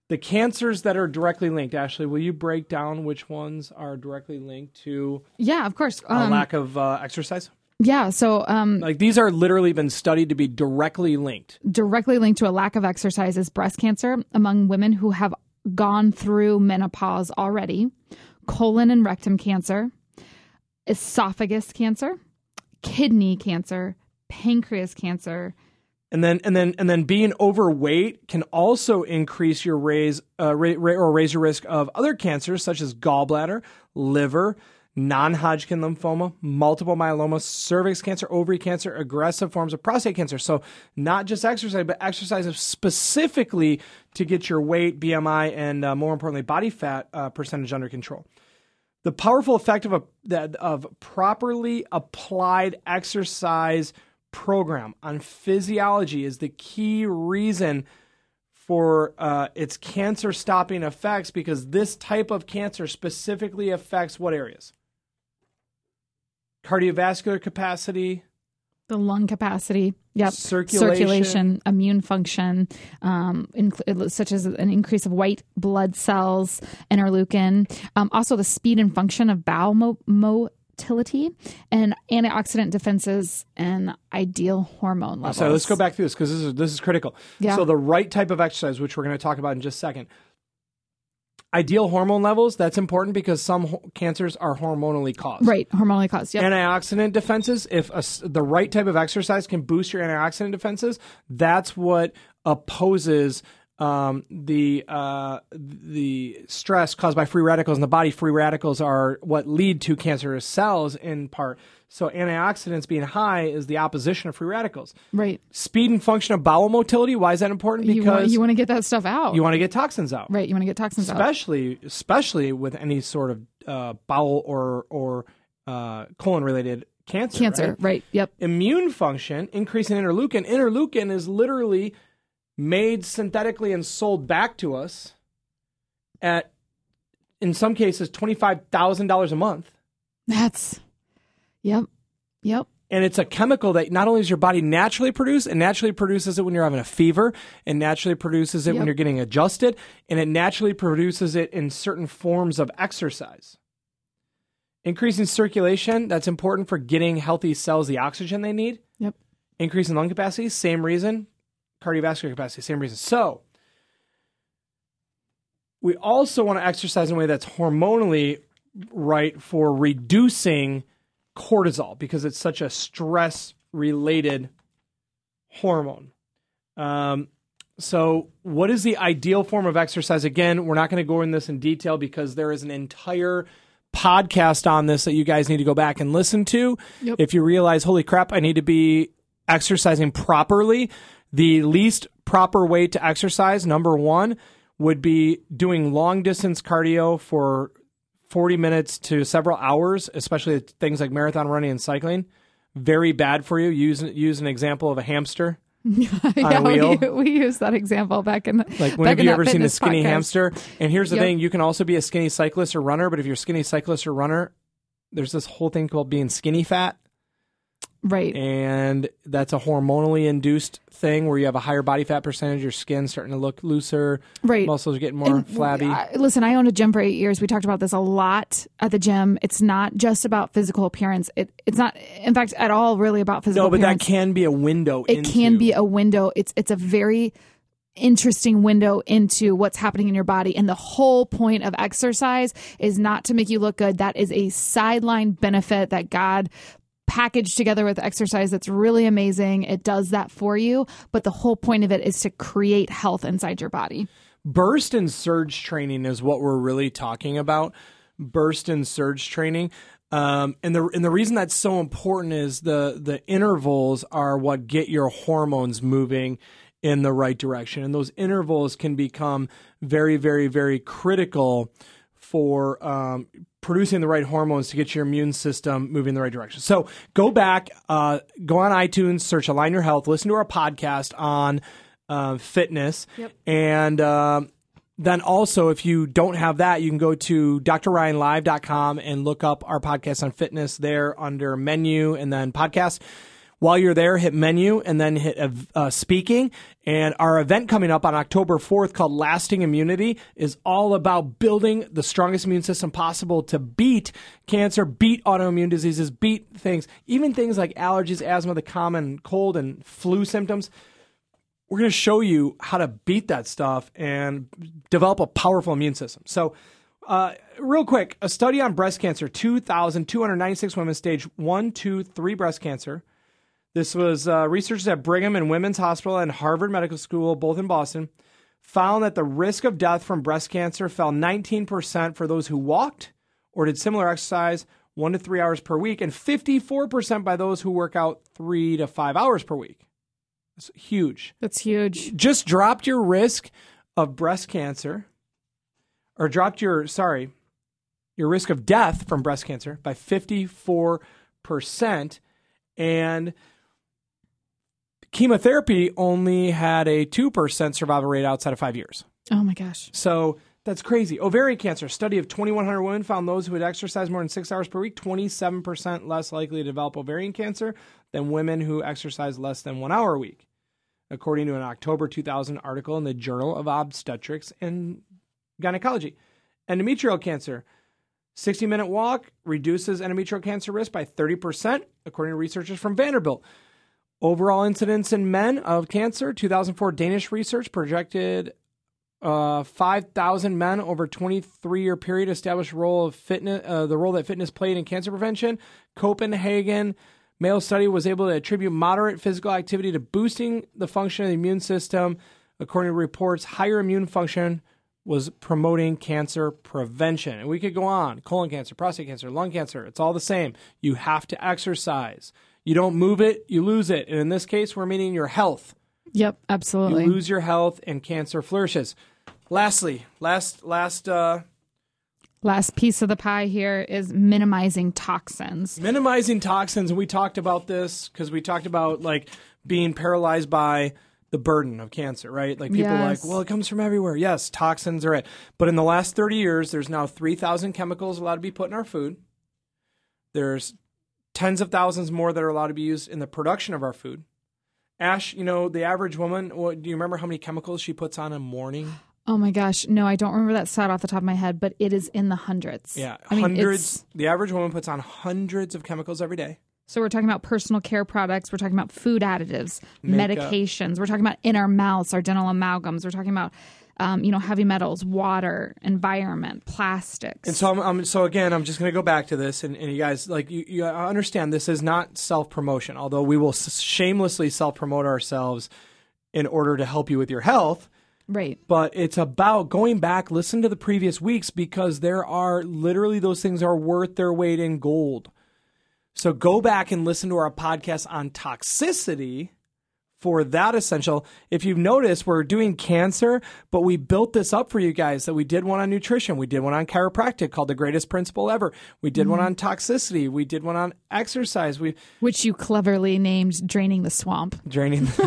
The cancers that are directly linked, Ashley, will you break down which ones are directly linked to Yeah, of course. a Um, lack of uh, exercise? yeah. So, um, Like these are literally been studied to be directly linked. directly linked to a lack of exercise is breast cancer among women who have gone through menopause already, colon and rectum cancer, esophagus cancer, kidney cancer, pancreas cancer. and then and then and then being overweight can also increase your raise uh, ra- ra- or raise your risk of other cancers such as gallbladder, liver, non-Hodgkin lymphoma, multiple myeloma, cervix cancer, ovary cancer, aggressive forms of prostate cancer. So not just exercise, but exercise specifically to get your weight, BMI, and uh, more importantly, body fat uh, percentage under control. The powerful effect of a of properly applied exercise program on physiology is the key reason for uh, its cancer stopping effects because this type of cancer specifically affects what areas? Cardiovascular capacity, The lung capacity, yep, Circulation. immune function, um, inc- such as an increase of white blood cells, interleukin, um, also the speed and function of bowel mo- motility, and antioxidant defenses and ideal hormone levels. So let's go back through this because this is this is critical. Yeah. So the right type of exercise, which we're going to talk about in just a second. Ideal hormone levels, that's important because some ho- cancers are hormonally caused. Right, hormonally caused. Yep. Antioxidant defenses, if a the right type of exercise can boost your antioxidant defenses, that's what opposes um, the uh, the stress caused by free radicals in the body. Free radicals are what lead to cancerous cells in part. So antioxidants being high is the opposition of free radicals. right. Speed and function of bowel motility. Why is that important? You want, Because you want to get that stuff out. you want to get toxins out right. You want to get toxins out. especially especially with any sort of uh, bowel or or uh, colon related cancer. Cancer. right? Right. Yep. Immune function, increasing interleukin. Interleukin is literally made synthetically and sold back to us at in some cases $25,000 a month. That's, yep, yep. And it's a chemical that not only does your body naturally produce, it naturally produces it when you're having a fever, and naturally produces it when you're getting adjusted, and it naturally produces it in certain forms of exercise. Increasing circulation, that's important for getting healthy cells the oxygen they need. Yep. Increasing lung capacity, same reason. Cardiovascular capacity, same reason. So, we also want to exercise in a way that's hormonally right for reducing cortisol because it's such a stress related hormone. Um, so, what is the ideal form of exercise? Again, we're not going to go in this in detail because there is an entire podcast on this that you guys need to go back and listen to. Yep. If you realize, holy crap, I need to be exercising properly, the least proper way to exercise, number one, would be doing long distance cardio for 40 minutes to several hours, especially things like marathon running and cycling. Very bad for you. Use use an example of a hamster. yeah, wheel. We, we used that example back in Like back when have you ever seen a skinny podcast. hamster? And here's the Yep. thing: you can also be a skinny cyclist or runner. But if you're a skinny cyclist or runner, there's this whole thing called being skinny fat, Right. and that's a hormonally induced thing where you have a higher body fat percentage. Your skin's starting to look looser, Right. muscles are getting more And flabby. I- listen, I owned a gym for eight years. We talked about this a lot at the gym. It's not just about physical appearance. It, it's not, in fact, at all really about physical appearance. no, but that can be a window. it into, can be a window. It's it's a very interesting window into what's happening in your body. And the whole point of exercise is not to make you look good. That is a sideline benefit that God packaged together with exercise that's really amazing. It does that for you, but the whole point of it is to create health inside your body. burst and surge training is what we're really talking about. Burst and surge training. Um, and the and the reason that's so important is the the intervals are what get your hormones moving in the right direction, and those intervals can become very, very, very critical for um, producing the right hormones to get your immune system moving in the right direction. So go back, uh, go on iTunes, search Align Your Health, listen to our podcast on uh, fitness, and um then also if you don't have that, you can go to drryanlive.com and look up our podcast on fitness there under menu and then podcast. While you're there, hit menu and then hit uh, uh, speaking. And our event coming up on October 4th called Lasting Immunity is all about building the strongest immune system possible to beat cancer, beat autoimmune diseases, beat things, even things like allergies, asthma, the common cold and flu symptoms we're going to show you how to beat that stuff and develop a powerful immune system. So, uh, real quick, a study on breast cancer 2,296 women, stage one, two, three breast cancer. This was uh, researchers at Brigham and Women's Hospital and Harvard Medical School, both in Boston, found that the risk of death from breast cancer fell 19% for those who walked or did similar exercise one to three hours per week, and 54% by those who work out three to five hours per week. That's huge That's huge. just dropped your risk of breast cancer or dropped your sorry your risk of death from breast cancer by 54% and chemotherapy only had a 2% survival rate outside of 5 years Oh my gosh. so that's crazy. Ovarian cancer. Study of 2,100 women found those who had exercised more than six hours per week, 27% less likely to develop ovarian cancer than women who exercise less than one hour a week, according to an October 2000 article in the Journal of Obstetrics and Gynecology. Endometrial cancer. 60 minute walk reduces endometrial cancer risk by 30%, according to researchers from Vanderbilt. Overall incidence in men of cancer, 2004 Danish research projected uh, 5,000 men over 23 year period established role of fitness, uh, the role that fitness played in cancer prevention. Copenhagen male study was able to attribute moderate physical activity to boosting the function of the immune system. According to reports, higher immune function was promoting cancer prevention. And we could go on colon cancer, prostate cancer, lung cancer. It's all the same. You have to exercise. You don't move it, you lose it. And in this case, we're meaning your health Yep, absolutely. you lose your health and cancer flourishes. Lastly, last last uh, Last piece of the pie here is minimizing toxins. minimizing toxins. And we talked about this because we talked about like being paralyzed by the burden of cancer, right? Like people are like, well, it comes from everywhere. Yes, toxins are it. But in the last 30 years, there's now 3,000 chemicals allowed to be put in our food. There's tens of thousands more that are allowed to be used in the production of our food. Ash, you know, the average woman, what, do you remember how many chemicals she puts on a morning? Oh my gosh, no, I don't remember that stat off the top of my head, but it is in the hundreds. Yeah, I mean, hundreds. it's- The average woman puts on hundreds of chemicals every day. So we're talking about personal care products. We're talking about food additives, Makeup. medications. We're talking about in our mouths, our dental amalgams. We're talking about, um, you know, heavy metals, water, environment, plastics. And so, I'm, I'm, so again, I'm just going to go back to this, and, and you guys, like, you, you understand this is not self promotion, although we will shamelessly self promote ourselves in order to help you with your health. right. But it's about going back, listen to the previous weeks because there are literally those things are worth their weight in gold. So go back and listen to our podcast on toxicity for that essential. If you've noticed, we're doing cancer, but we built this up for you guys that we did one on nutrition. We did one on chiropractic called the greatest principle ever. We did one on toxicity. We did one on exercise. We Which you cleverly named draining the swamp. draining.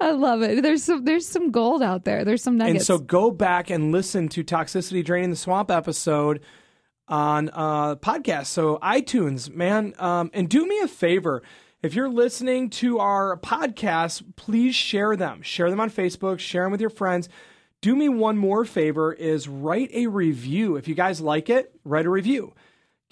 I love it. There's some there's some gold out there. There's some and so go back and listen to toxicity draining the swamp episode on uh podcast so itunes man um and do me a favor if you're listening to our podcast, please share them share them on facebook share them with your friends do me one more favor is write a review if you guys like it write a review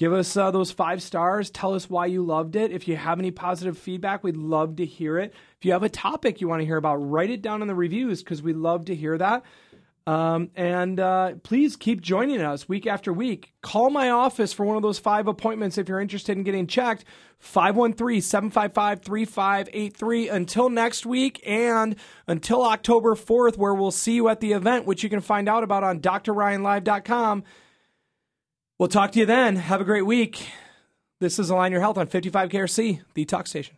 Give us uh, those five stars. Tell us why you loved it. If you have any positive feedback, we'd love to hear it. If you have a topic you want to hear about, write it down in the reviews because we love to hear that. Um, and uh, please keep joining us week after week. Call my office for one of those five appointments if you're interested in getting checked. 513 755 3583. Until next week and until October 4th, where we'll see you at the event, which you can find out about on drryanlive.com. We'll talk to you then. Have a great week. This is Align Your Health on 55KRC, the talk station.